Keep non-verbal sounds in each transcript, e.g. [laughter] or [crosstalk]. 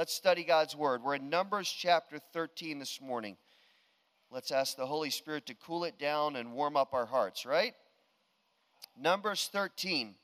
Let's study God's Word. We're in Numbers chapter 13 this morning. Let's ask the Holy Spirit to cool it down and warm up our hearts, right? Numbers 13.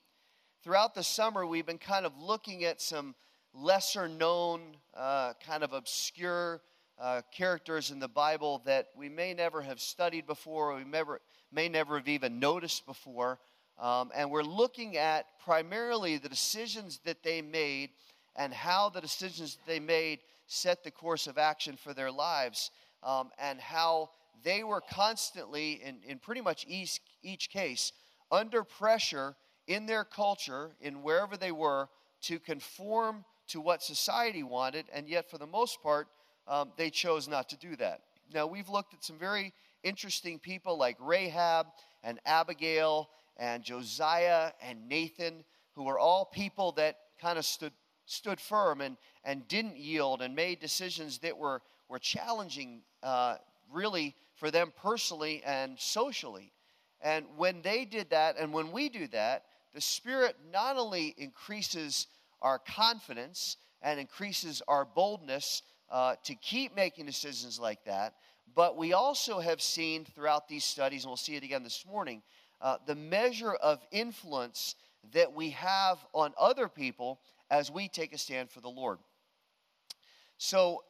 Throughout the summer, we've been kind of looking at some lesser known, uh, kind of obscure uh, characters in the Bible that we may never have studied before, or we never, may never have even noticed before. Um, and we're looking at primarily the decisions that they made and how the decisions they made set the course of action for their lives, um, and how they were constantly, in, in pretty much each, each case, under pressure in their culture, in wherever they were, to conform to what society wanted, and yet, for the most part, um, they chose not to do that. Now, we've looked at some very interesting people like Rahab and Abigail and Josiah and Nathan, who were all people that kind of stood stood firm and, and didn't yield and made decisions that were, were challenging, uh, really, for them personally and socially. And when they did that, and when we do that, the Spirit not only increases our confidence and increases our boldness uh, to keep making decisions like that, but we also have seen throughout these studies, and we'll see it again this morning, uh, the measure of influence that we have on other people as we take a stand for the Lord. So,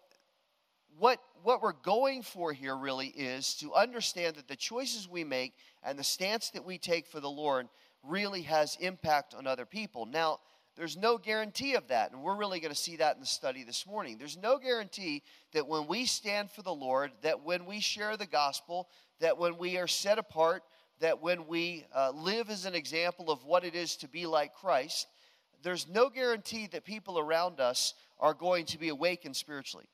what, what we're going for here really is to understand that the choices we make and the stance that we take for the Lord really has impact on other people. Now, there's no guarantee of that, and we're really going to see that in the study this morning. There's no guarantee that when we stand for the Lord, that when we share the gospel, that when we are set apart, that when we uh, live as an example of what it is to be like Christ, there's no guarantee that people around us are going to be awakened spiritually.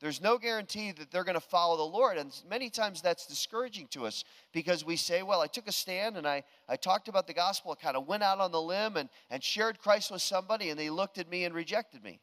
There's no guarantee that they're going to follow the Lord. And many times that's discouraging to us because we say, well, I took a stand and I, I talked about the gospel. I kind of went out on the limb and, and shared Christ with somebody, and they looked at me and rejected me.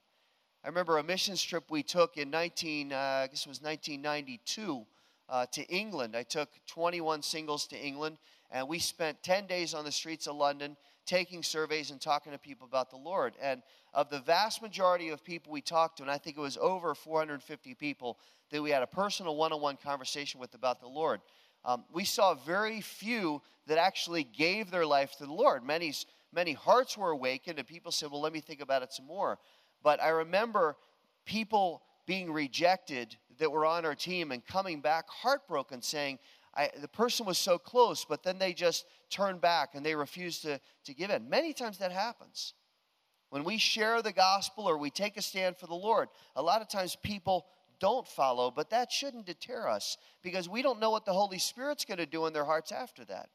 I remember a missions trip we took in 19, uh, I guess it was 1992 uh, to England. I took 21 singles to England, and we spent 10 days on the streets of London taking surveys and talking to people about the Lord. And of the vast majority of people we talked to, and I think it was over 450 people that we had a personal one on one conversation with about the Lord, um, we saw very few that actually gave their life to the Lord. Many, many hearts were awakened, and people said, Well, let me think about it some more. But I remember people being rejected that were on our team and coming back heartbroken saying, I, the person was so close, but then they just turn back and they refuse to, to give in. Many times that happens. When we share the gospel or we take a stand for the Lord, a lot of times people don't follow, but that shouldn't deter us because we don't know what the Holy Spirit's going to do in their hearts after that.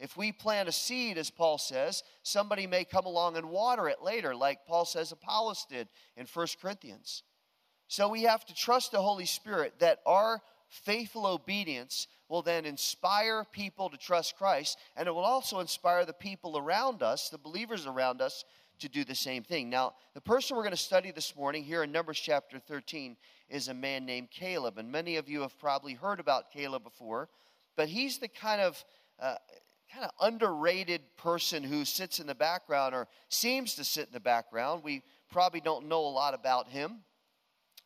If we plant a seed, as Paul says, somebody may come along and water it later, like Paul says Apollos did in 1 Corinthians. So we have to trust the Holy Spirit that our faithful obedience will then inspire people to trust Christ, and it will also inspire the people around us, the believers around us, to do the same thing. Now, the person we're going to study this morning here in Numbers chapter 13 is a man named Caleb, and many of you have probably heard about Caleb before, but he's the kind of uh, kind of underrated person who sits in the background or seems to sit in the background. We probably don't know a lot about him.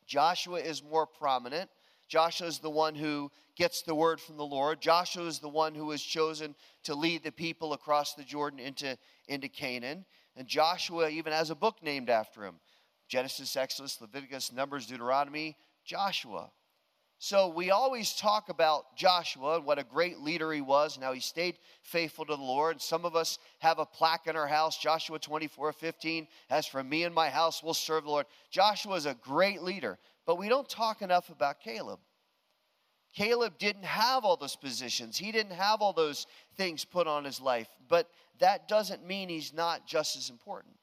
Joshua is more prominent. Joshua is the one who gets the word from the Lord. Joshua is the one who was chosen to lead the people across the Jordan into, into Canaan. And Joshua even has a book named after him Genesis, Exodus, Leviticus, Numbers, Deuteronomy, Joshua. So we always talk about Joshua and what a great leader he was and how he stayed faithful to the Lord. Some of us have a plaque in our house, Joshua 24 15. As for me and my house, we'll serve the Lord. Joshua is a great leader, but we don't talk enough about Caleb. Caleb didn't have all those positions, he didn't have all those things put on his life, but that doesn't mean he's not just as important.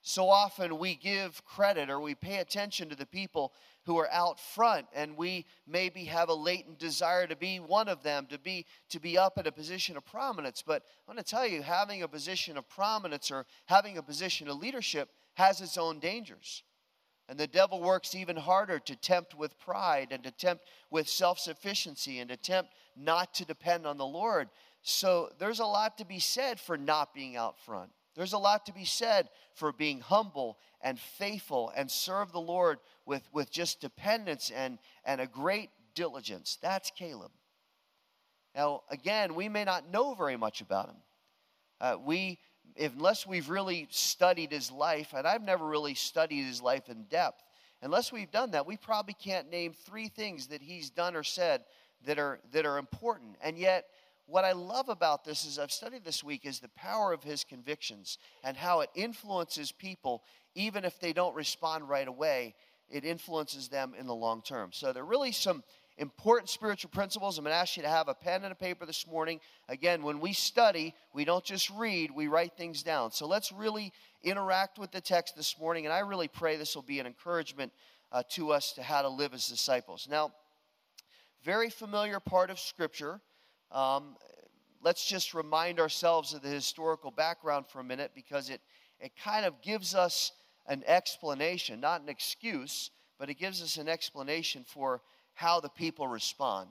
So often we give credit or we pay attention to the people who are out front and we maybe have a latent desire to be one of them to be to be up in a position of prominence but i want to tell you having a position of prominence or having a position of leadership has its own dangers and the devil works even harder to tempt with pride and to tempt with self sufficiency and to tempt not to depend on the Lord. So there's a lot to be said for not being out front. There's a lot to be said for being humble and faithful and serve the Lord with, with just dependence and, and a great diligence. That's Caleb. Now, again, we may not know very much about him. Uh, we, unless we've really studied his life, and I've never really studied his life in depth, unless we've done that, we probably can't name three things that he's done or said that are, that are important. And yet, what I love about this is I've studied this week is the power of his convictions and how it influences people even if they don't respond right away, it influences them in the long term. So there are really some important spiritual principles. I'm going to ask you to have a pen and a paper this morning. Again, when we study, we don't just read, we write things down. So let's really interact with the text this morning, and I really pray this will be an encouragement uh, to us to how to live as disciples. Now, very familiar part of Scripture. Um, let's just remind ourselves of the historical background for a minute because it, it kind of gives us an explanation, not an excuse, but it gives us an explanation for how the people respond.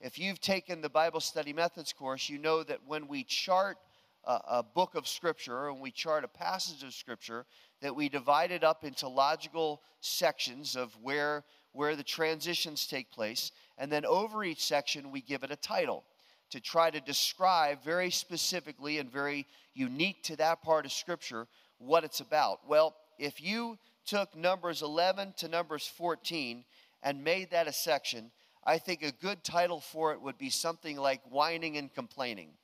If you've taken the Bible study methods course, you know that when we chart a, a book of Scripture and we chart a passage of Scripture, that we divide it up into logical sections of where, where the transitions take place. And then over each section, we give it a title to try to describe very specifically and very unique to that part of Scripture what it's about. Well, if you took Numbers 11 to Numbers 14 and made that a section, I think a good title for it would be something like Whining and Complaining,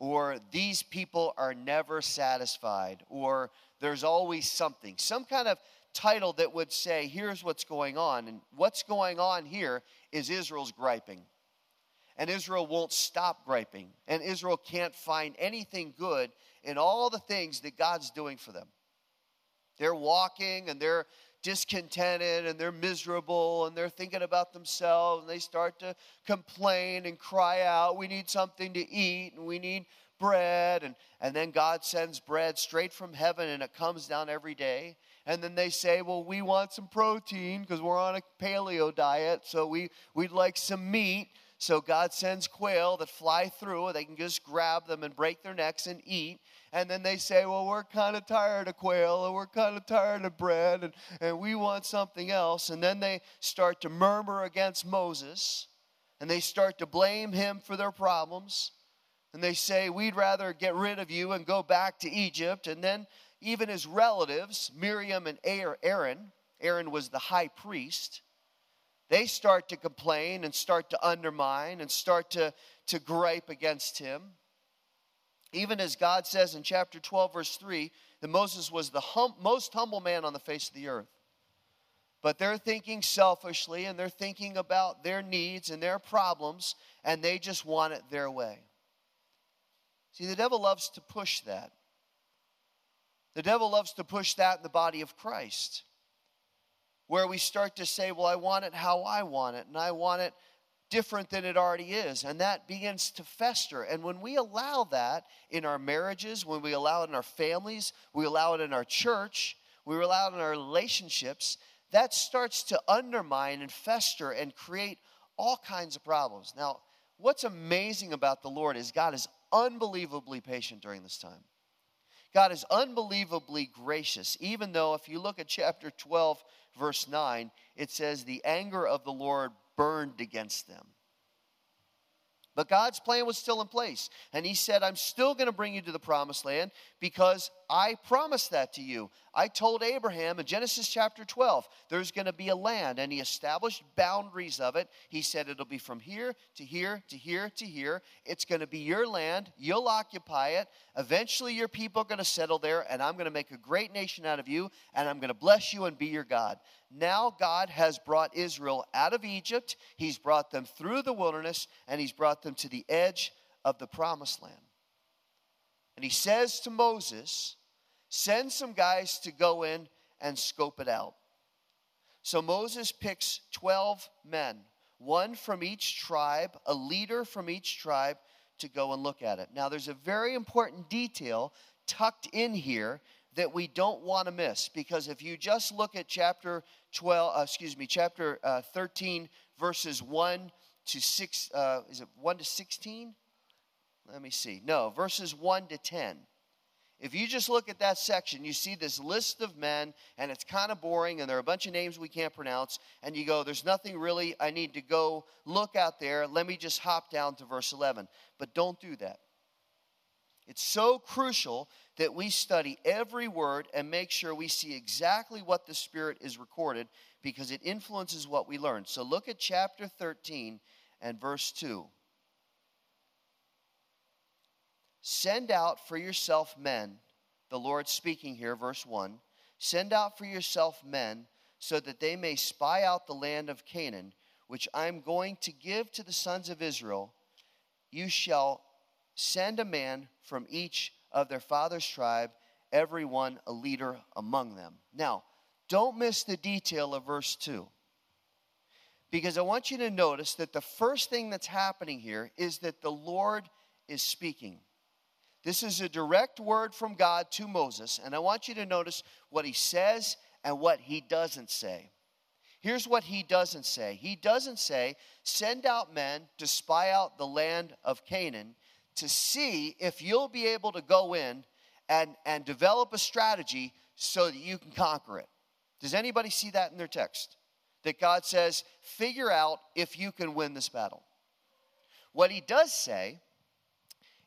or These People Are Never Satisfied, or There's Always Something. Some kind of title that would say, Here's what's going on. And what's going on here is Israel's griping. And Israel won't stop griping. And Israel can't find anything good in all the things that God's doing for them. They're walking and they're discontented and they're miserable and they're thinking about themselves and they start to complain and cry out, We need something to eat and we need bread. And, and then God sends bread straight from heaven and it comes down every day. And then they say, Well, we want some protein because we're on a paleo diet, so we, we'd like some meat. So God sends quail that fly through. They can just grab them and break their necks and eat and then they say, Well, we're kind of tired of quail and we're kind of tired of bread and, and we want something else. And then they start to murmur against Moses and they start to blame him for their problems. And they say, We'd rather get rid of you and go back to Egypt. And then even his relatives, Miriam and Aaron, Aaron was the high priest, they start to complain and start to undermine and start to, to gripe against him. Even as God says in chapter 12, verse 3, that Moses was the hum- most humble man on the face of the earth. But they're thinking selfishly and they're thinking about their needs and their problems, and they just want it their way. See, the devil loves to push that. The devil loves to push that in the body of Christ, where we start to say, Well, I want it how I want it, and I want it different than it already is. And that begins to fester. And when we allow that in our marriages, when we allow it in our families, we allow it in our church, we allow it in our relationships, that starts to undermine and fester and create all kinds of problems. Now, what's amazing about the Lord is God is unbelievably patient during this time. God is unbelievably gracious, even though if you look at chapter 12, verse 9, it says, The anger of the Lord burned against them. But God's plan was still in place. And He said, I'm still going to bring you to the promised land because I promised that to you. I told Abraham in Genesis chapter 12, there's going to be a land, and He established boundaries of it. He said, It'll be from here to here to here to here. It's going to be your land. You'll occupy it. Eventually, your people are going to settle there, and I'm going to make a great nation out of you, and I'm going to bless you and be your God. Now, God has brought Israel out of Egypt. He's brought them through the wilderness, and He's brought them to the edge of the promised land. And He says to Moses, Send some guys to go in and scope it out. So Moses picks 12 men, one from each tribe, a leader from each tribe, to go and look at it. Now, there's a very important detail tucked in here that we don't want to miss because if you just look at chapter 12, uh, excuse me, chapter uh, 13, verses 1 to 6, uh, is it 1 to 16? Let me see. No, verses 1 to 10. If you just look at that section, you see this list of men, and it's kind of boring, and there are a bunch of names we can't pronounce, and you go, There's nothing really I need to go look out there. Let me just hop down to verse 11. But don't do that. It's so crucial that we study every word and make sure we see exactly what the Spirit is recorded because it influences what we learn. So look at chapter 13 and verse 2. Send out for yourself men, the Lord speaking here, verse 1. Send out for yourself men so that they may spy out the land of Canaan, which I am going to give to the sons of Israel. You shall send a man from each of their father's tribe, every one a leader among them. Now, don't miss the detail of verse 2. Because I want you to notice that the first thing that's happening here is that the Lord is speaking. This is a direct word from God to Moses, and I want you to notice what he says and what he doesn't say. Here's what he doesn't say He doesn't say, Send out men to spy out the land of Canaan to see if you'll be able to go in and, and develop a strategy so that you can conquer it. Does anybody see that in their text? That God says, figure out if you can win this battle. What he does say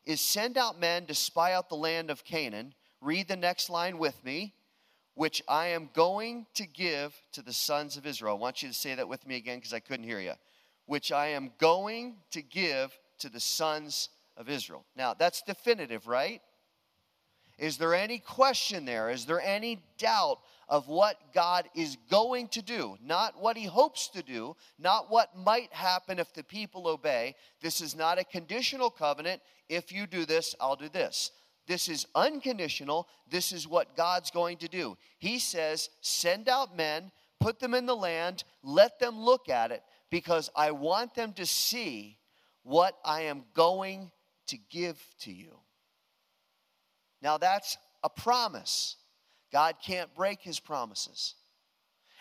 is send out men to spy out the land of Canaan. Read the next line with me, which I am going to give to the sons of Israel. I want you to say that with me again because I couldn't hear you. Which I am going to give to the sons of Israel. Now, that's definitive, right? Is there any question there? Is there any doubt of what God is going to do? Not what he hopes to do, not what might happen if the people obey. This is not a conditional covenant. If you do this, I'll do this. This is unconditional. This is what God's going to do. He says, Send out men, put them in the land, let them look at it, because I want them to see what I am going to give to you. Now, that's a promise. God can't break his promises.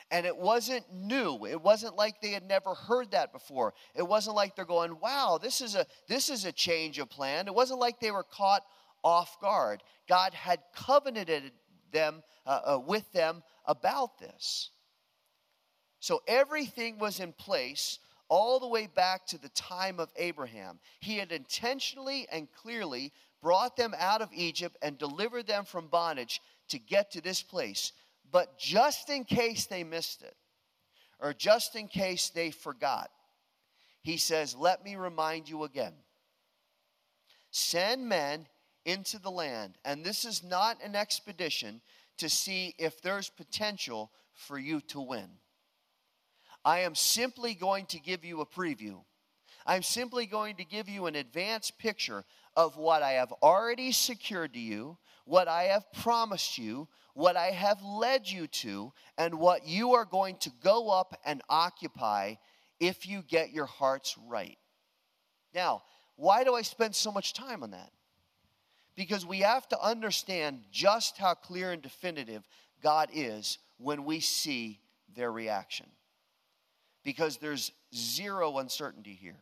And it wasn't new. It wasn't like they had never heard that before. It wasn't like they're going, "Wow, this is a this is a change of plan." It wasn't like they were caught off guard. God had covenanted them uh, uh, with them about this. So everything was in place all the way back to the time of Abraham. He had intentionally and clearly brought them out of Egypt and delivered them from bondage to get to this place. But just in case they missed it, or just in case they forgot, he says, Let me remind you again. Send men into the land, and this is not an expedition to see if there's potential for you to win. I am simply going to give you a preview. I'm simply going to give you an advanced picture of what I have already secured to you, what I have promised you, what I have led you to, and what you are going to go up and occupy if you get your hearts right. Now, why do I spend so much time on that? Because we have to understand just how clear and definitive God is when we see their reaction because there's zero uncertainty here.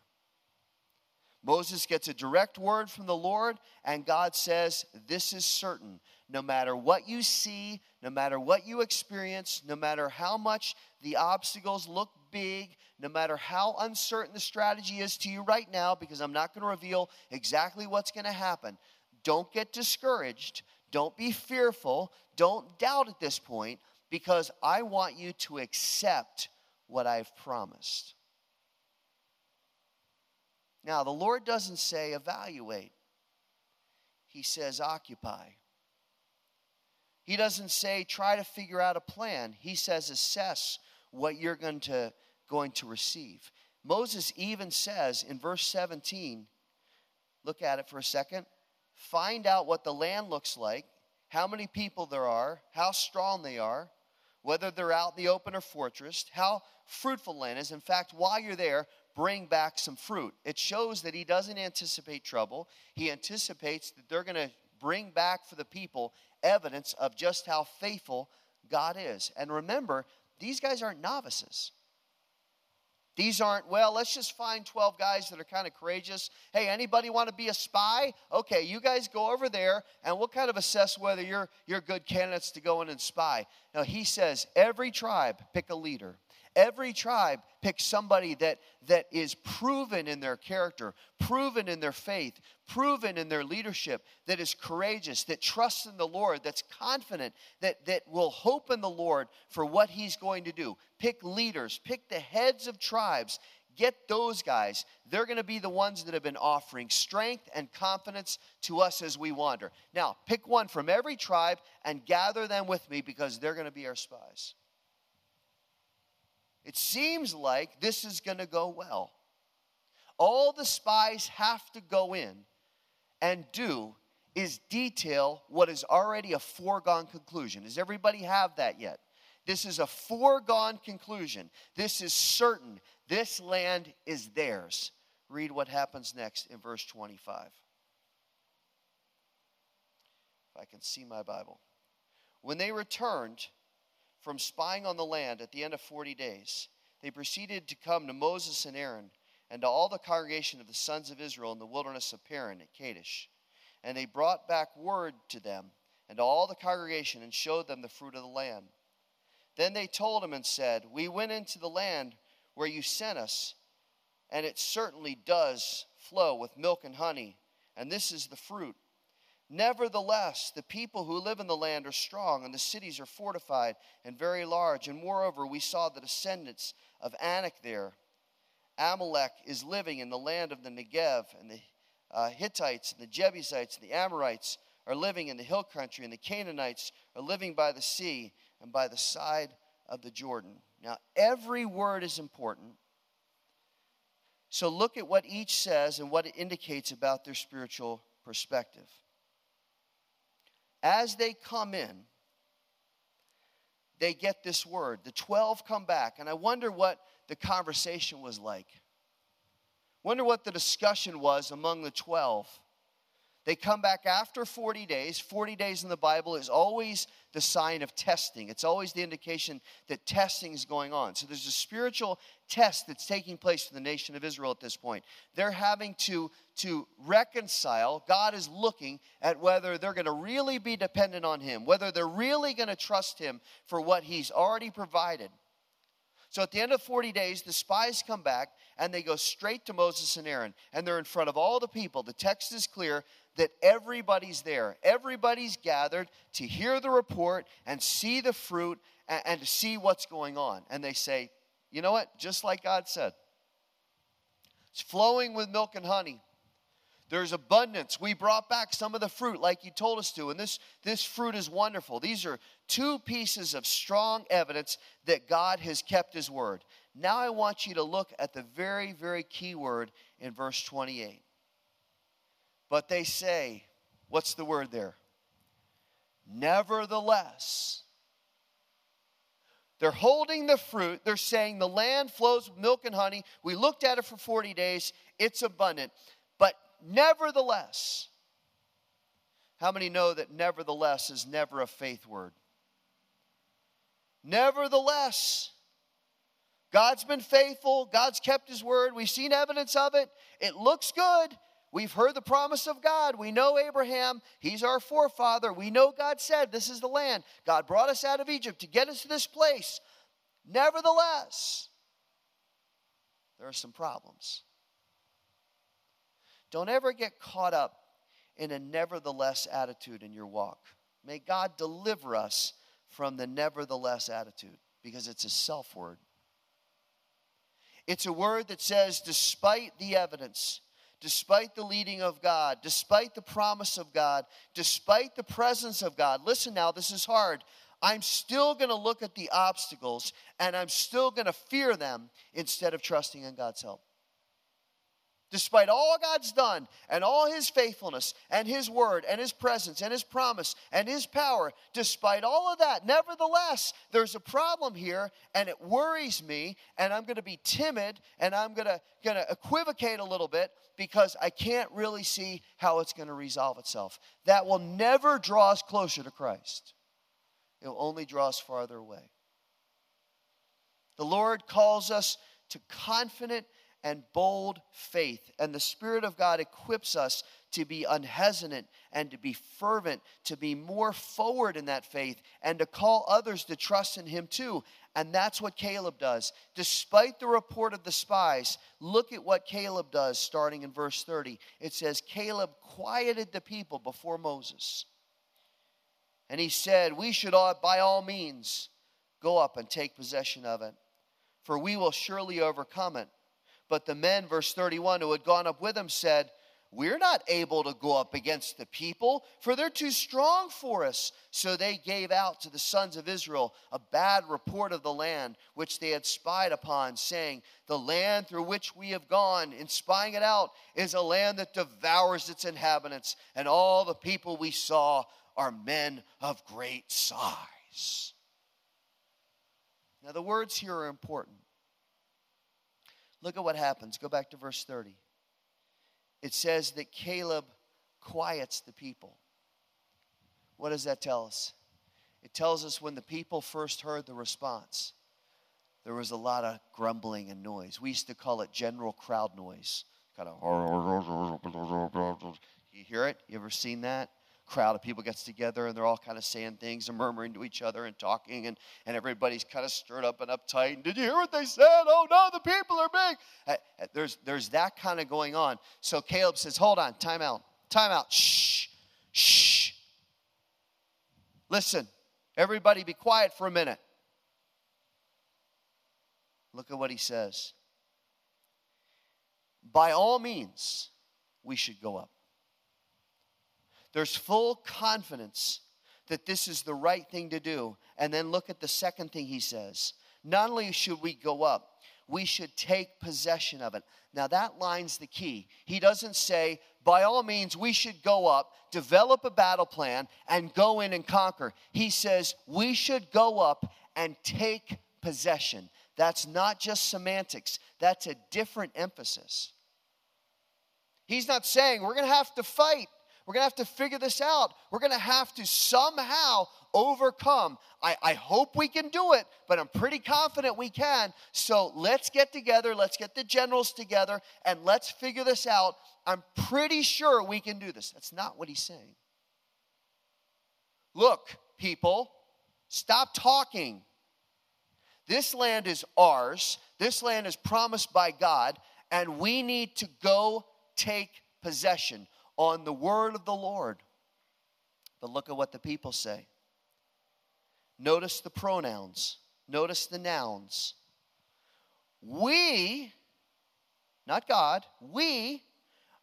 Moses gets a direct word from the Lord, and God says, This is certain. No matter what you see, no matter what you experience, no matter how much the obstacles look big, no matter how uncertain the strategy is to you right now, because I'm not going to reveal exactly what's going to happen, don't get discouraged. Don't be fearful. Don't doubt at this point, because I want you to accept what I've promised. Now, the Lord doesn't say evaluate, He says occupy. He doesn't say try to figure out a plan, He says assess what you're going to, going to receive. Moses even says in verse 17, look at it for a second, find out what the land looks like, how many people there are, how strong they are, whether they're out in the open or fortress, how fruitful land is. In fact, while you're there, bring back some fruit. It shows that he doesn't anticipate trouble. He anticipates that they're going to bring back for the people evidence of just how faithful God is. And remember, these guys aren't novices. These aren't, well, let's just find 12 guys that are kind of courageous. Hey, anybody want to be a spy? Okay, you guys go over there and we'll kind of assess whether you're, you're good candidates to go in and spy. Now, he says every tribe pick a leader. Every tribe picks somebody that, that is proven in their character, proven in their faith, proven in their leadership, that is courageous, that trusts in the Lord, that's confident, that, that will hope in the Lord for what He's going to do. Pick leaders, pick the heads of tribes. Get those guys. They're going to be the ones that have been offering strength and confidence to us as we wander. Now, pick one from every tribe and gather them with me because they're going to be our spies. It seems like this is going to go well. All the spies have to go in and do is detail what is already a foregone conclusion. Does everybody have that yet? This is a foregone conclusion. This is certain. This land is theirs. Read what happens next in verse 25. If I can see my Bible. When they returned, from spying on the land at the end of 40 days, they proceeded to come to Moses and Aaron and to all the congregation of the sons of Israel in the wilderness of Paran at Kadesh. And they brought back word to them and to all the congregation and showed them the fruit of the land. Then they told him and said, We went into the land where you sent us, and it certainly does flow with milk and honey, and this is the fruit. Nevertheless, the people who live in the land are strong, and the cities are fortified and very large. And moreover, we saw the descendants of Anak there. Amalek is living in the land of the Negev, and the uh, Hittites, and the Jebusites, and the Amorites are living in the hill country, and the Canaanites are living by the sea and by the side of the Jordan. Now, every word is important. So look at what each says and what it indicates about their spiritual perspective as they come in, they get this word. The 12 come back, and I wonder what the conversation was like. Wonder what the discussion was among the 12. They come back after 40 days. 40 days in the Bible is always the sign of testing, it's always the indication that testing is going on. So there's a spiritual test that's taking place for the nation of Israel at this point. They're having to, to reconcile. God is looking at whether they're going to really be dependent on Him, whether they're really going to trust Him for what He's already provided. So at the end of 40 days, the spies come back and they go straight to Moses and Aaron, and they're in front of all the people. The text is clear that everybody's there. Everybody's gathered to hear the report and see the fruit and, and to see what's going on. And they say, you know what? Just like God said, it's flowing with milk and honey. There's abundance. We brought back some of the fruit like you told us to, and this, this fruit is wonderful. These are two pieces of strong evidence that God has kept his word. Now I want you to look at the very, very key word in verse 28. But they say, what's the word there? Nevertheless. They're holding the fruit. They're saying the land flows with milk and honey. We looked at it for 40 days. It's abundant. But nevertheless, how many know that nevertheless is never a faith word? Nevertheless, God's been faithful. God's kept his word. We've seen evidence of it. It looks good. We've heard the promise of God. We know Abraham. He's our forefather. We know God said, This is the land. God brought us out of Egypt to get us to this place. Nevertheless, there are some problems. Don't ever get caught up in a nevertheless attitude in your walk. May God deliver us from the nevertheless attitude because it's a self word. It's a word that says, despite the evidence, despite the leading of God, despite the promise of God, despite the presence of God. Listen now, this is hard. I'm still going to look at the obstacles and I'm still going to fear them instead of trusting in God's help. Despite all God's done and all His faithfulness and His word and His presence and His promise and His power, despite all of that, nevertheless, there's a problem here and it worries me and I'm going to be timid and I'm going to, equivocate a little bit because I can't really see how it's going to resolve itself. That will never draw us closer to Christ, it will only draw us farther away. The Lord calls us to confident and bold faith. And the Spirit of God equips us to be unhesitant and to be fervent, to be more forward in that faith, and to call others to trust in Him too. And that's what Caleb does. Despite the report of the spies, look at what Caleb does starting in verse 30. It says, Caleb quieted the people before Moses. And he said, We should all, by all means go up and take possession of it, for we will surely overcome it. But the men, verse 31, who had gone up with him said, we're not able to go up against the people, for they're too strong for us. So they gave out to the sons of Israel a bad report of the land which they had spied upon, saying, The land through which we have gone in spying it out is a land that devours its inhabitants, and all the people we saw are men of great size. Now, the words here are important. Look at what happens. Go back to verse 30 it says that Caleb quiets the people. What does that tell us? It tells us when the people first heard the response, there was a lot of grumbling and noise. We used to call it general crowd noise. Kind of, [laughs] you hear it? You ever seen that? Crowd of people gets together and they're all kind of saying things and murmuring to each other and talking and, and everybody's kind of stirred up and uptight. And did you hear what they said? Oh no the people are big. Uh, uh, there's, there's that kind of going on. So caleb says hold on time out time out shh shh. Listen everybody be quiet for a minute. Look at what he says. By all means we should go up there's full confidence that this is the right thing to do. And then look at the second thing he says. Not only should we go up, we should take possession of it. Now, that line's the key. He doesn't say, by all means, we should go up, develop a battle plan, and go in and conquer. He says, we should go up and take possession. That's not just semantics, that's a different emphasis. He's not saying we're going to have to fight. We're going to have to figure this out. We're going to have to somehow overcome. I, I hope we can do it, but I'm pretty confident we can. So let's get together. Let's get the generals together and let's figure this out. I'm pretty sure we can do this. That's not what he's saying. Look, people, stop talking. This land is ours. This land is promised by God, and we need to go take possession on the word of the Lord. But look at what the people say. Notice the pronouns, notice the nouns. We, not God, we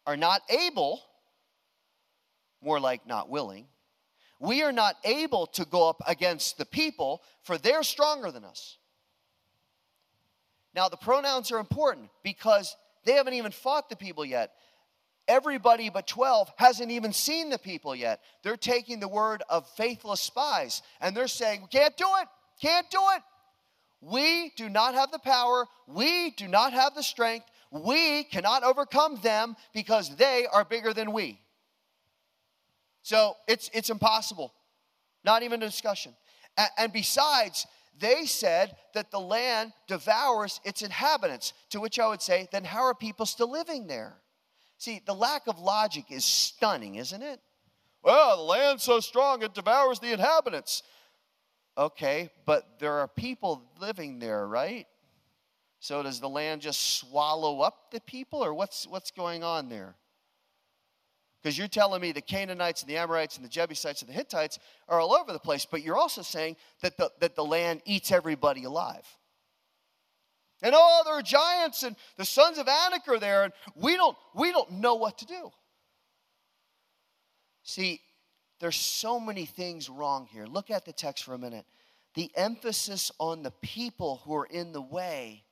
are not able, more like not willing, we are not able to go up against the people, for they're stronger than us. Now, the pronouns are important because they haven't even fought the people yet everybody but 12 hasn't even seen the people yet. They're taking the word of faithless spies and they're saying, We can't do it, can't do it. We do not have the power, we do not have the strength, we cannot overcome them because they are bigger than we. So it's, it's impossible, not even a discussion. And, and besides, they said that the land devours its inhabitants, to which I would say, then how are people still living there? See, the lack of logic is stunning, isn't it? Well, the land's so strong it devours the inhabitants. Okay, but there are people living there, right? So does the land just swallow up the people, or what's what's going on there? Because you're telling me the Canaanites and the Amorites and the Jebusites and the Hittites are all over the place, but you're also saying that the, that the land eats everybody alive. And oh, there are giants and the sons of Anak are there, and we don't, we don't know what to do. See, there's so many things wrong here. Look at the text for a minute. The emphasis on the people who are in the way,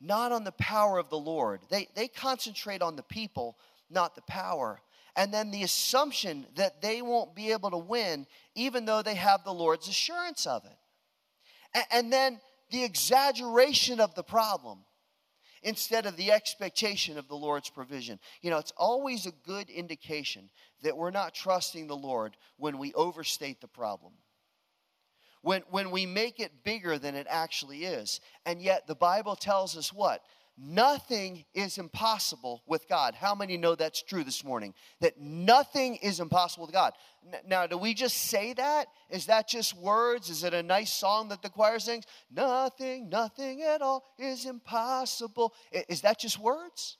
not on the power of the Lord. They, they concentrate on the people, not the power. And then the assumption that they won't be able to win, even though they have the Lord's assurance of it. And, and then the exaggeration of the problem instead of the expectation of the Lord's provision. You know, it's always a good indication that we're not trusting the Lord when we overstate the problem. when, when we make it bigger than it actually is. And yet, the Bible tells us what? Nothing is impossible with God. How many know that's true this morning? That nothing is impossible with God. Now, do we just say that? Is that just words? Is it a nice song that the choir sings? Nothing, nothing at all is impossible. Is that just words?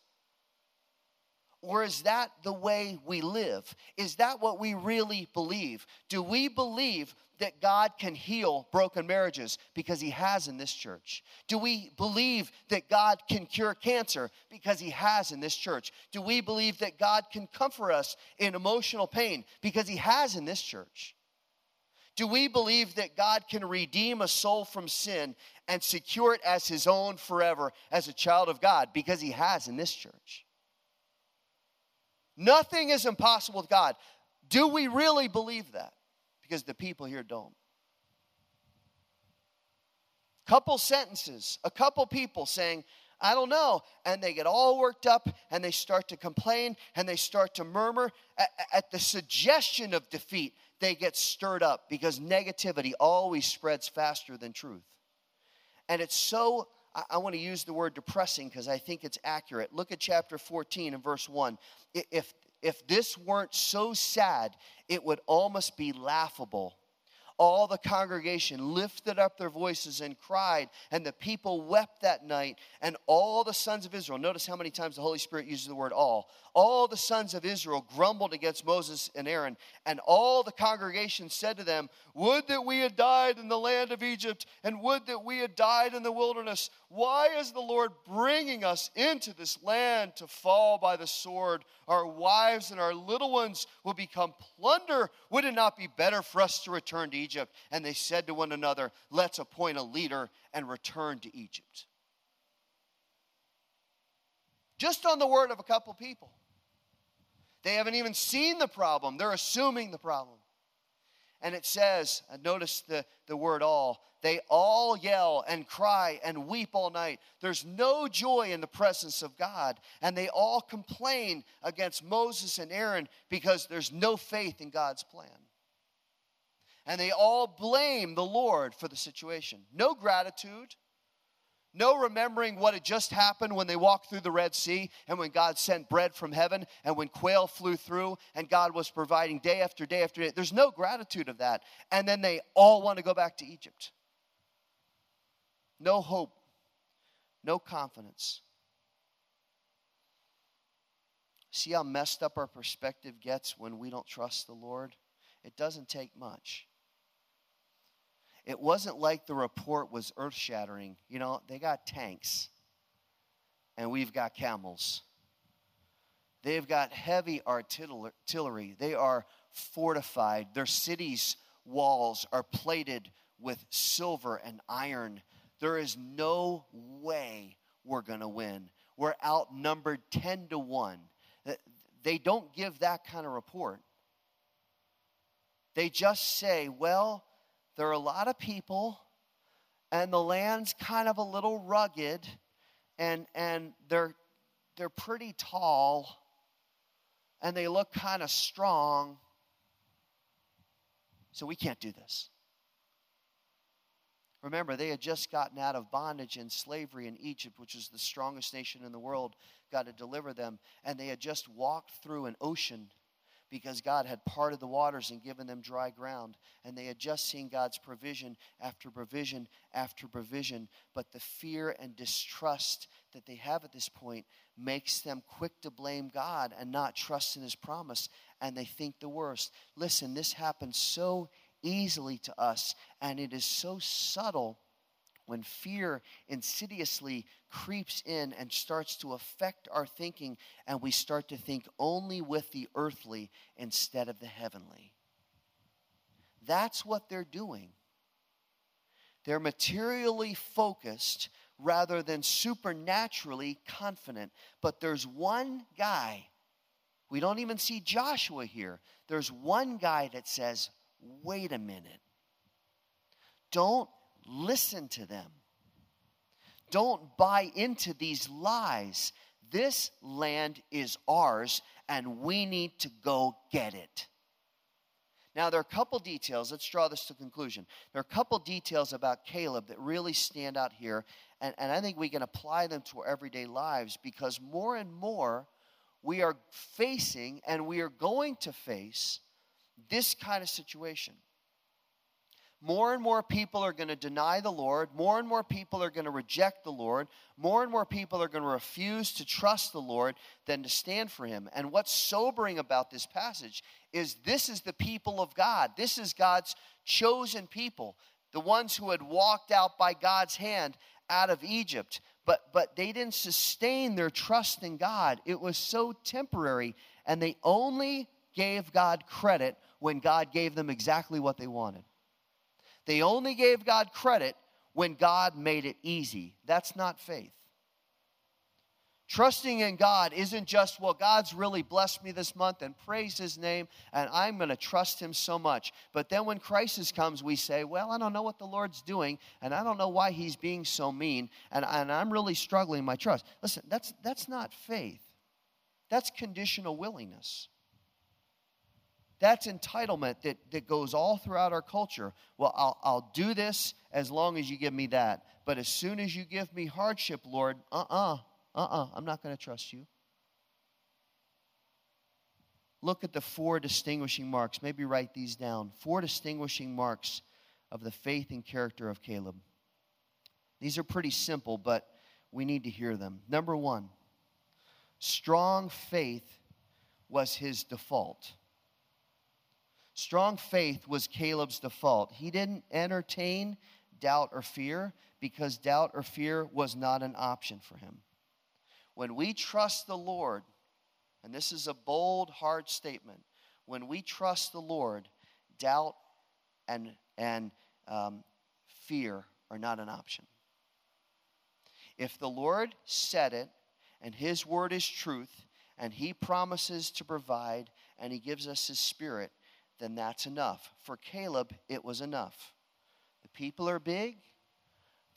Or is that the way we live? Is that what we really believe? Do we believe that God can heal broken marriages because He has in this church? Do we believe that God can cure cancer because He has in this church? Do we believe that God can comfort us in emotional pain because He has in this church? Do we believe that God can redeem a soul from sin and secure it as His own forever as a child of God because He has in this church? Nothing is impossible with God. Do we really believe that? Because the people here don't. Couple sentences, a couple people saying, I don't know. And they get all worked up and they start to complain and they start to murmur. At, at, the suggestion of defeat, they get stirred up because negativity always spreads faster than truth. And it's so, I, I want to use the word depressing because I think it's accurate. Look at chapter 14 and verse 1. If, if this weren't so sad, it would almost be laughable all the congregation lifted up their voices and cried, and the people wept that night. And all the sons of Israel, notice how many times the Holy Spirit uses the word all, all the sons of Israel grumbled against Moses and Aaron. And all the congregation said to them, Would that we had died in the land of Egypt, and would that we had died in the wilderness. Why is the Lord bringing us into this land to fall by the sword? Our wives and our little ones will become plunder. Would it not be better for us to return to Egypt? And they said to one another, Let's appoint a leader and return to Egypt. Just on the word of a couple people. They haven't even seen the problem, they're assuming the problem. And it says, uh, notice the, the word all, they all yell and cry and weep all night. There's no joy in the presence of God. And they all complain against Moses and Aaron because there's no faith in God's plan. And they all blame the Lord for the situation. No gratitude, no remembering what had just happened when they walked through the Red Sea and when God sent bread from heaven and when quail flew through and God was providing day after day after day. There's no gratitude of that. And then they all want to go back to Egypt. No hope, no confidence. See how messed up our perspective gets when we don't trust the Lord? It doesn't take much it wasn't like the report was earth shattering. You know, they got tanks, and we've got camels. They've got heavy artillery. They are fortified. Their cities' walls are plated with silver and iron. There is no way we're going to win. We're outnumbered 10 to 1. They don't give that kind of report. They just say, well, there are a lot of people, and the land's kind of a little rugged, and, and they're, they're pretty tall, and they look kind of strong. So we can't do this. Remember, they had just gotten out of bondage and slavery in Egypt, which is the strongest nation in the world, God to deliver them. And they had just walked through an ocean because God had parted the waters and given them dry ground. And they had just seen God's provision after provision after provision. But the fear and distrust that they have at this point makes them quick to blame God and not trust in His promise. And they think the worst. Listen, this happens so easily to us, and it is so subtle when fear insidiously creeps in and starts to affect our thinking, and we start to think only with the earthly instead of the heavenly. That's what they're doing. They're materially focused rather than supernaturally confident. But there's one guy, we don't even see Joshua here. There's one guy that says, wait a minute. Don't listen to them. Don't buy into these lies. This land is ours, and we need to go get it. Now, there are a couple details. Let's draw this to conclusion. There are a couple details about Caleb that really stand out here, and, and I think we can apply them to our everyday lives because more and more we are facing and we are going to face this kind of situation. More and more people are going to deny the Lord. More and more people are going to reject the Lord. More and more people are going to refuse to trust the Lord than to stand for Him. And what's sobering about this passage is this is the people of God. This is God's chosen people, the ones who had walked out by God's hand out of Egypt. But, but they didn't sustain their trust in God. It was so temporary, and they only gave God credit when God gave them exactly what they wanted. They only gave God credit when God made it easy. That's not faith. Trusting in God isn't just, well, God's really blessed me this month and praise His name, and I'm going to trust Him so much. But then when crisis comes, we say, well, I don't know what the Lord's doing, and I don't know why He's being so mean, and, and I'm really struggling my trust. Listen, that's, that's not faith, that's conditional willingness. That's entitlement that, that goes all throughout our culture. Well, I'll, I'll do this as long as you give me that. But as soon as you give me hardship, Lord, uh uh-uh, uh, uh-uh, I'm not going to trust you. Look at the four distinguishing marks. Maybe write these down. Four distinguishing marks of the faith and character of Caleb. These are pretty simple, but we need to hear them. Number one, strong faith was his default. Strong faith was Caleb's default. He didn't entertain doubt or fear because doubt or fear was not an option for him. When we trust the Lord, and this is a bold, hard statement, when we trust the Lord, doubt and, and um, fear are not an option. If the Lord said it, and His word is truth, and He promises to provide, and He gives us His Spirit, then that's enough. For Caleb, it was enough. The people are big,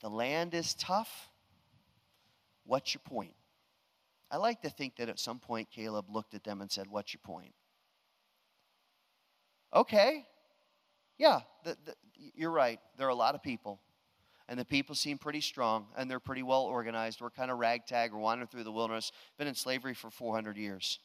the land is tough. What's your point? I like to think that at some point Caleb looked at them and said, What's your point? Okay, yeah, the, the, you're right. There are a lot of people, and the people seem pretty strong, and they're pretty well organized. We're kind of ragtag, we're wandering through the wilderness, been in slavery for 400 years.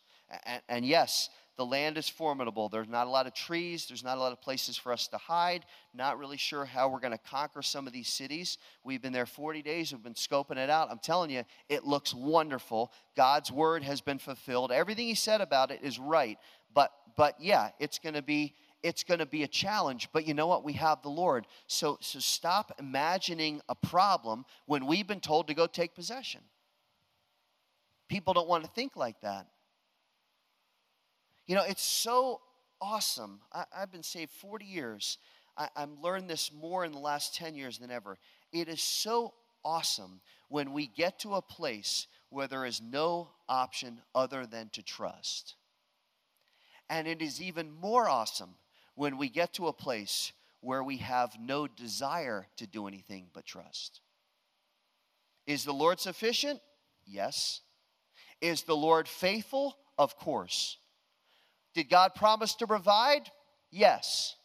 And, and yes, the land is formidable. There's not a lot of trees. There's not a lot of places for us to hide. Not really sure how we're going to conquer some of these cities. We've been there 40 days. We've been scoping it out. I'm telling you, it looks wonderful. God's word has been fulfilled. Everything He said about it is right. But, but yeah, it's going to be it's going to be a challenge but you know what we have the lord so so stop imagining a problem when we've been told to go take possession people don't want to think like that you know, it's so awesome. I, have been saved 40 years. I, I've learned this more in the last 10 years than ever. It is so awesome when we get to a place where there is no option other than to trust. And it is even more awesome when we get to a place where we have no desire to do anything but trust. Is the Lord sufficient? Yes. Is the Lord faithful? Of course. Did God promise to provide? Yes.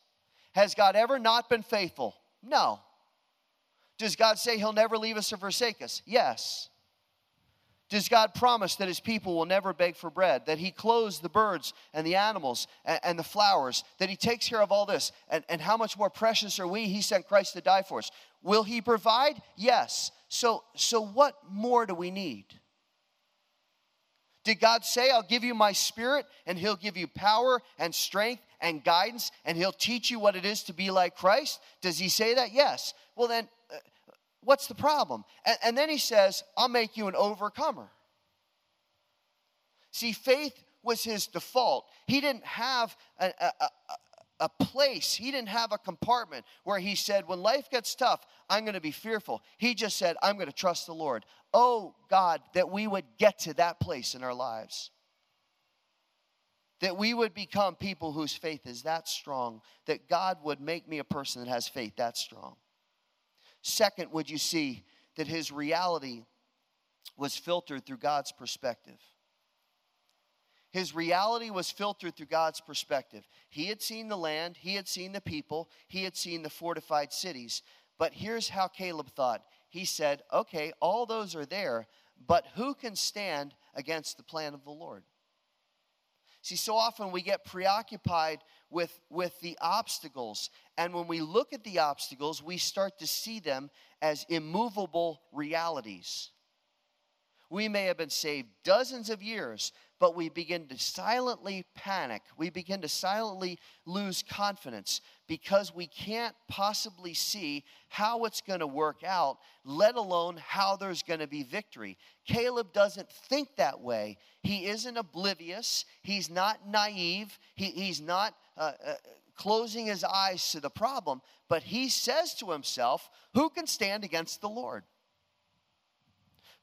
Has God ever not been faithful? No. Does God say he'll never leave us or forsake us? Yes. Does God promise that his people will never beg for bread, that he clothes the birds and the animals and, and, the flowers, that he takes care of all this? And, and how much more precious are we? He sent Christ to die for us. Will he provide? Yes. So, so what more do we need? Did God say, I'll give you my spirit and he'll give you power and strength and guidance and he'll teach you what it is to be like Christ? Does he say that? Yes. Well, then, uh, what's the problem? And, and then he says, I'll make you an overcomer. See, faith was his default. He didn't have a, a, a, a place, he didn't have a compartment where he said, When life gets tough, I'm going to be fearful. He just said, I'm going to trust the Lord. Oh, God, that we would get to that place in our lives. That we would become people whose faith is that strong, that God would make me a person that has faith that strong. Second, would you see that his reality was filtered through God's perspective? His reality was filtered through God's perspective. He had seen the land, he had seen the people, he had seen the fortified cities. But here's how Caleb thought he said, Okay, all those are there, but who can stand against the plan of the Lord? See, so often we get preoccupied with, with the obstacles. And when we look at the obstacles, we start to see them as immovable realities. We may have been saved dozens of years, but we begin to silently panic. We begin to silently lose confidence because we can't possibly see how it's going to work out, let alone how there's going to be victory. Caleb doesn't think that way. He isn't oblivious, he's not naive, he, he's not. Uh, uh, closing his eyes to the problem, but he says to himself, Who can stand against the Lord?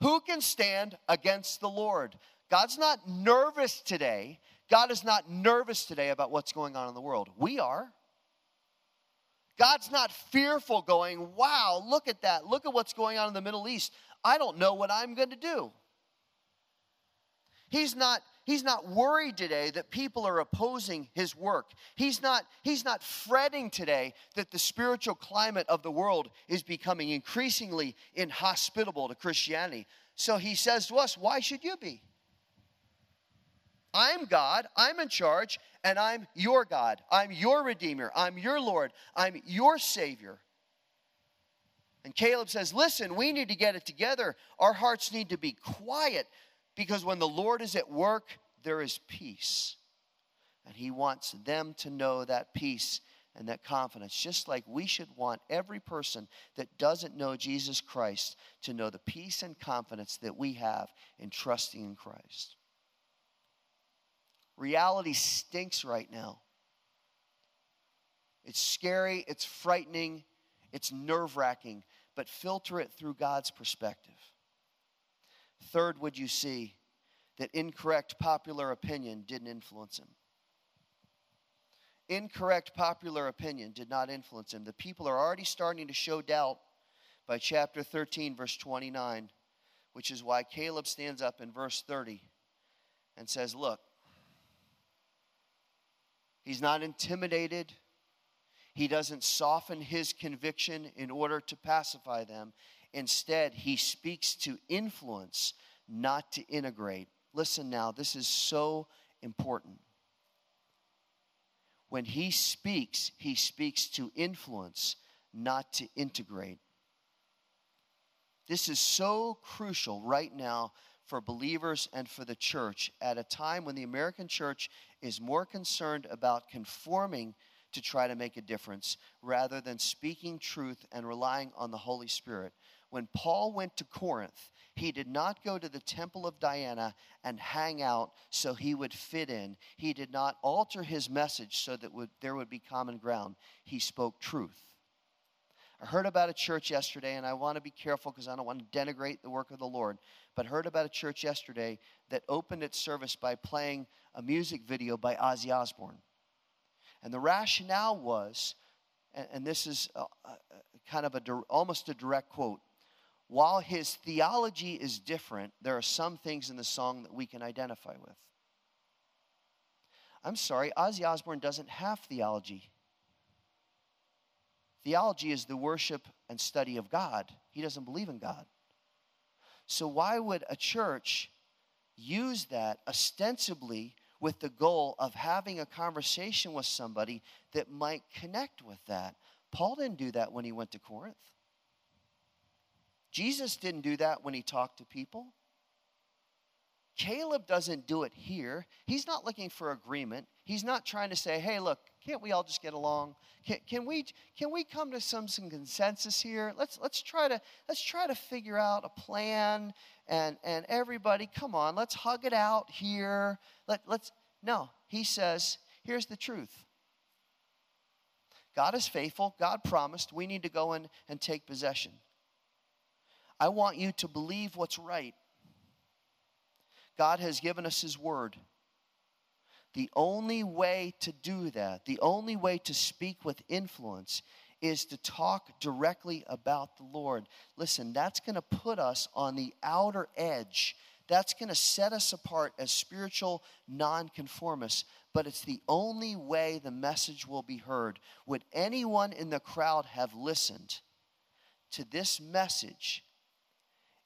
Who can stand against the Lord? God's not nervous today. God is not nervous today about what's going on in the world. We are. God's not fearful, going, wow, look at that. Look at what's going on in the Middle East. I don't know what I'm going to do. He's not, he's not worried today that people are opposing his work. He's not, he's not fretting today that the spiritual climate of the world is becoming increasingly inhospitable to Christianity. So he says to us, Why should you be? I'm God, I'm in charge, and I'm your God. I'm your Redeemer. I'm your Lord. I'm your Savior. And Caleb says, Listen, we need to get it together. Our hearts need to be quiet because when the Lord is at work, there is peace. And He wants them to know that peace and that confidence, just like we should want every person that doesn't know Jesus Christ to know the peace and confidence that we have in trusting in Christ. Reality stinks right now. It's scary, it's frightening, it's nerve wracking, but filter it through God's perspective. Third, would you see that incorrect popular opinion didn't influence him? Incorrect popular opinion did not influence him. The people are already starting to show doubt by chapter 13, verse 29, which is why Caleb stands up in verse 30 and says, Look, He's not intimidated. He doesn't soften his conviction in order to pacify them. Instead, he speaks to influence, not to integrate. Listen now, this is so important. When he speaks, he speaks to influence, not to integrate. This is so crucial right now for believers and for the church at a time when the American church is more concerned about conforming to try to make a difference rather than speaking truth and relying on the Holy Spirit. When Paul went to Corinth, he did not go to the temple of Diana and hang out so he would fit in. He did not alter his message so that would, there would be common ground. He spoke truth. I heard about a church yesterday, and I want to be careful because I don't want to denigrate the work of the Lord, but heard about a church yesterday that opened its service by playing a music video by Ozzy Osbourne. And the rationale was, and, and this is a, a, kind of a almost a direct quote, while his theology is different, there are some things in the song that we can identify with. I'm sorry, Ozzy Osbourne doesn't have theology. Theology is the worship and study of God. He doesn't believe in God. So, why would a church use that ostensibly with the goal of having a conversation with somebody that might connect with that? Paul didn't do that when he went to Corinth. Jesus didn't do that when he talked to people. Caleb doesn't do it here. He's not looking for agreement. He's not trying to say, hey, look, can't we all just get along? Can, can, we, can we come to some, some consensus here? Let's, let's, try to, let's try to figure out a plan and, and everybody, come on, let's hug it out here. Let, let's, no, he says, here's the truth. God is faithful. God promised we need to go in and take possession. I want you to believe what's right. God has given us His word. The only way to do that, the only way to speak with influence, is to talk directly about the Lord. Listen, that's going to put us on the outer edge. that's going to set us apart as spiritual nonconformists, but it's the only way the message will be heard. Would anyone in the crowd have listened to this message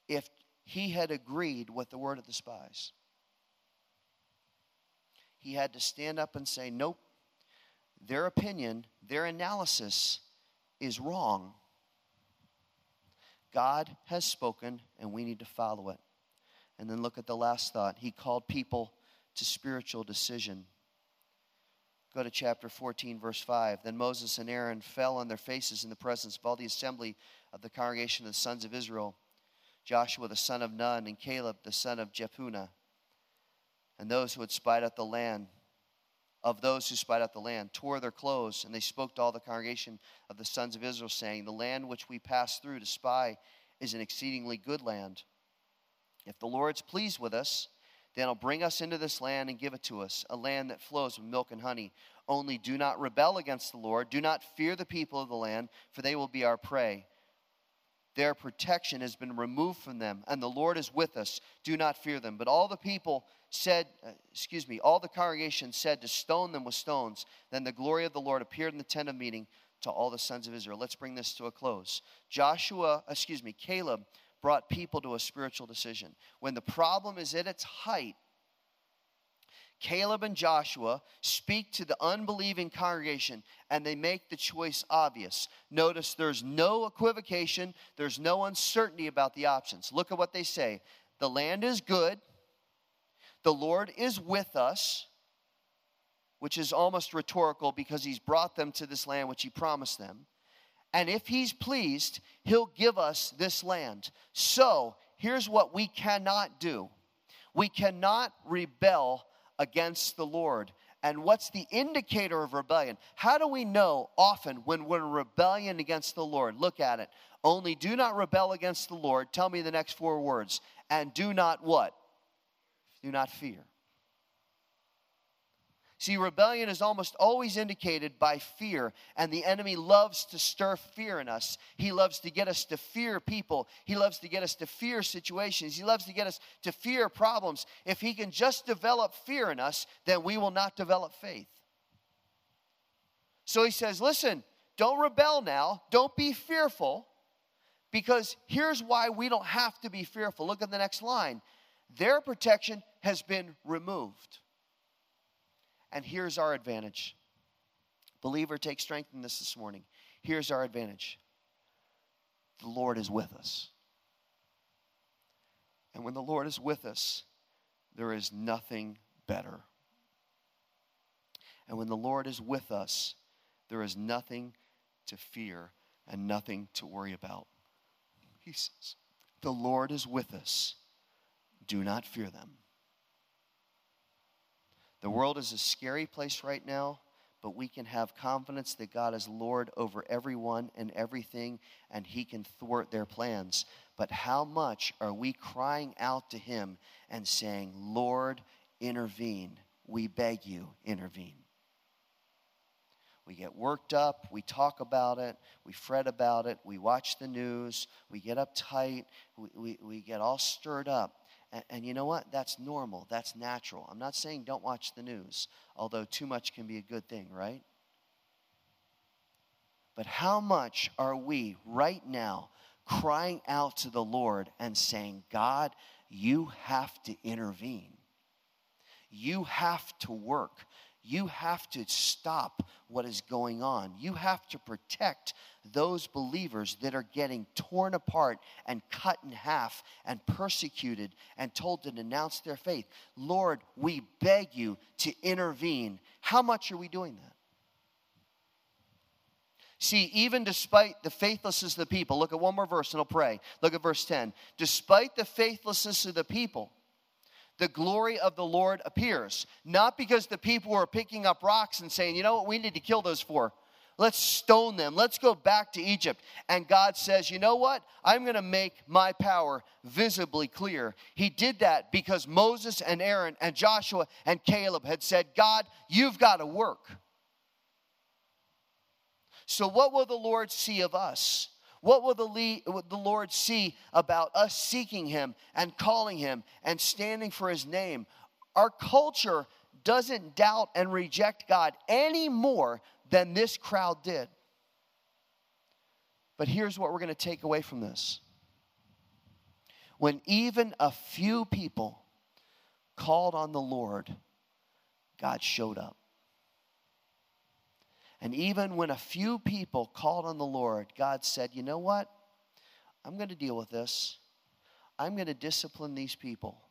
if he had agreed with the word of the spies? He had to stand up and say, Nope, their opinion, their analysis is wrong. God has spoken, and we need to follow it. And then look at the last thought. He called people to spiritual decision. Go to chapter 14, verse 5. Then Moses and Aaron fell on their faces in the presence of all the assembly of the congregation of the sons of Israel Joshua the son of Nun, and Caleb the son of Jephunneh, and those who had spied out the land of those who spied out the land, tore their clothes, and they spoke to all the congregation of the sons of Israel, saying, The land which we passed through to spy is an exceedingly good land. If the Lord's pleased with us, then he'll bring us into this land and give it to us, a land that flows with milk and honey. Only do not rebel against the Lord. Do not fear the people of the land, for they will be our prey. Their protection has been removed from them, and the Lord is with us. Do not fear them. But all the people said, uh, excuse me, all the congregation said to stone them with stones. Then the glory of the Lord appeared in the tent of meeting to all the sons of Israel. Let's bring this to a close. Joshua, excuse me, Caleb brought people to a spiritual decision. When the problem is at its height, Caleb and Joshua speak to the unbelieving congregation and they make the choice obvious. Notice there's no equivocation, there's no uncertainty about the options. Look at what they say The land is good, the Lord is with us, which is almost rhetorical because he's brought them to this land which he promised them. And if he's pleased, he'll give us this land. So here's what we cannot do we cannot rebel against the Lord. And what's the indicator of rebellion? How do we know often when we're in rebellion against the Lord? Look at it. Only do not rebel against the Lord. Tell me the next four words. And do not what? Do not fear. See, rebellion is almost always indicated by fear, and the enemy loves to stir fear in us. He loves to get us to fear people. He loves to get us to fear situations. He loves to get us to fear problems. If he can just develop fear in us, then we will not develop faith. So he says, listen, don't rebel now, don't be fearful, because here's why we don't have to be fearful. Look at the next line. Their protection has been removed. And here's our advantage. Believer, take strength in this this morning. Here's our advantage the Lord is with us. And when the Lord is with us, there is nothing better. And when the Lord is with us, there is nothing to fear and nothing to worry about. He says, The Lord is with us. Do not fear them. The world is a scary place right now, but we can have confidence that God is Lord over everyone and everything, and He can thwart their plans. But how much are we crying out to Him and saying, Lord, intervene? We beg you, intervene. We get worked up, we talk about it, we fret about it, we watch the news, we get uptight, we, we, we get all stirred up. And, and, you know what? That's normal. That's natural. I'm not saying don't watch the news, although too much can be a good thing, right? But how much are we right now crying out to the Lord and saying, God, you have to intervene? You have to work. You have to stop what is going on. You have to protect those believers that are getting torn apart and cut in half and persecuted and told to denounce their faith. Lord, we beg you to intervene. How much are we doing that? See, even despite the faithlessness of the people, look at one more verse and I'll pray. Look at verse 10. Despite the faithlessness of the people, the glory of the Lord appears. Not because the people were picking up rocks and saying, you know what, we need to kill those four. Let's stone them. Let's go back to Egypt. And God says, You know what? I'm going to make my power visibly clear. He did that because Moses and Aaron and Joshua and Caleb had said, God, you've got to work. So, what will the Lord see of us? What will the, the Lord see about us seeking Him and calling Him and standing for His name? Our culture doesn't doubt and reject God any more than this crowd did. But here's what we're going to take away from this. When even a few people called on the Lord, God showed up. And even when a few people called on the Lord, God said, You know what? I'm going to deal with this. I'm going to discipline these people.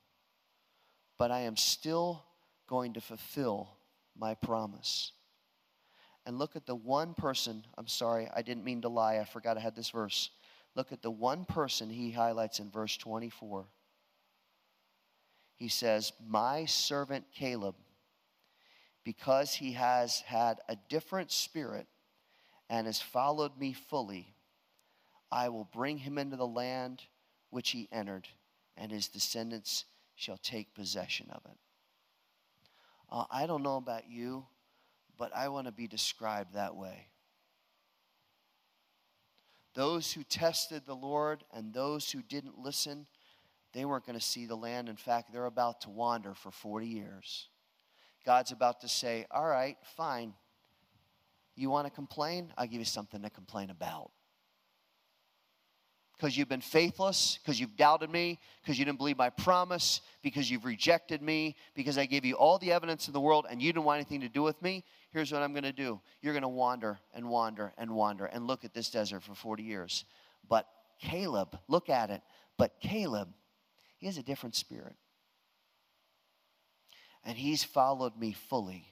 But I am still going to fulfill my promise. And look at the one person, I'm sorry, I didn't mean to lie. I forgot I had this verse. Look at the one person he highlights in verse 24. He says, My servant Caleb because he has had a different spirit and has followed me fully, I will bring him into the land which he entered, and his descendants shall take possession of it. Uh, I don't know about you, but I want to be described that way. Those who tested the Lord and those who didn't listen, they weren't going to see the land. In fact, they're about to wander for 40 years. God's about to say, All right, fine. You want to complain? I'll give you something to complain about. Because you've been faithless, because you've doubted me, because you didn't believe my promise, because you've rejected me, because I gave you all the evidence in the world and you didn't want anything to do with me. Here's what I'm going to do you're going to wander and wander and wander and look at this desert for 40 years. But Caleb, look at it. But Caleb, he has a different spirit and he's followed me fully.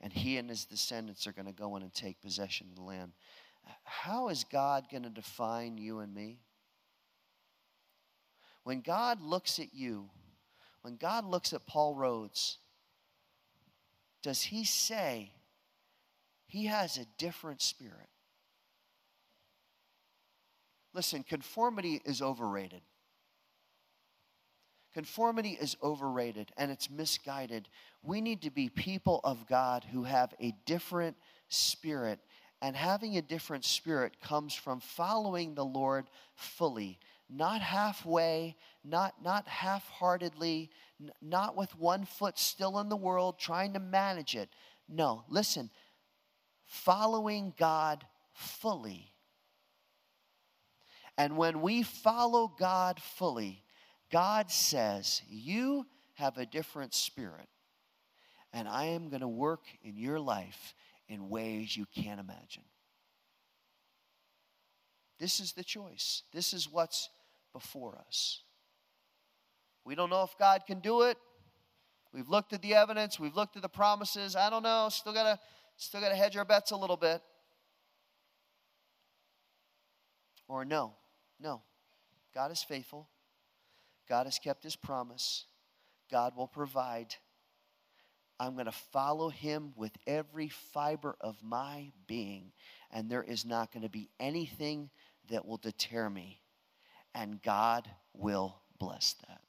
And he and his descendants are going to go in and take possession of the land. How is God going to define you and me? When God looks at you, when God looks at Paul Rhodes, does he say he has a different spirit? Listen, conformity is overrated. Conformity is overrated and it's misguided. We need to be people of God who have a different spirit. And having a different spirit comes from following the Lord fully, not halfway, not, not half heartedly, n- not with one foot still in the world trying to manage it. No, listen, following God fully. And when we follow God fully, God says, You have a different spirit, and I am going to work in your life in ways you can't imagine. This is the choice. This is what's before us. We don't know if God can do it. We've looked at the evidence, we've looked at the promises. I don't know, still got to still got to hedge our bets a little bit. Or no. No. God is faithful. God has kept his promise. God will provide. I'm going to follow him with every fiber of my being, and there is not going to be anything that will deter me. And God will bless that.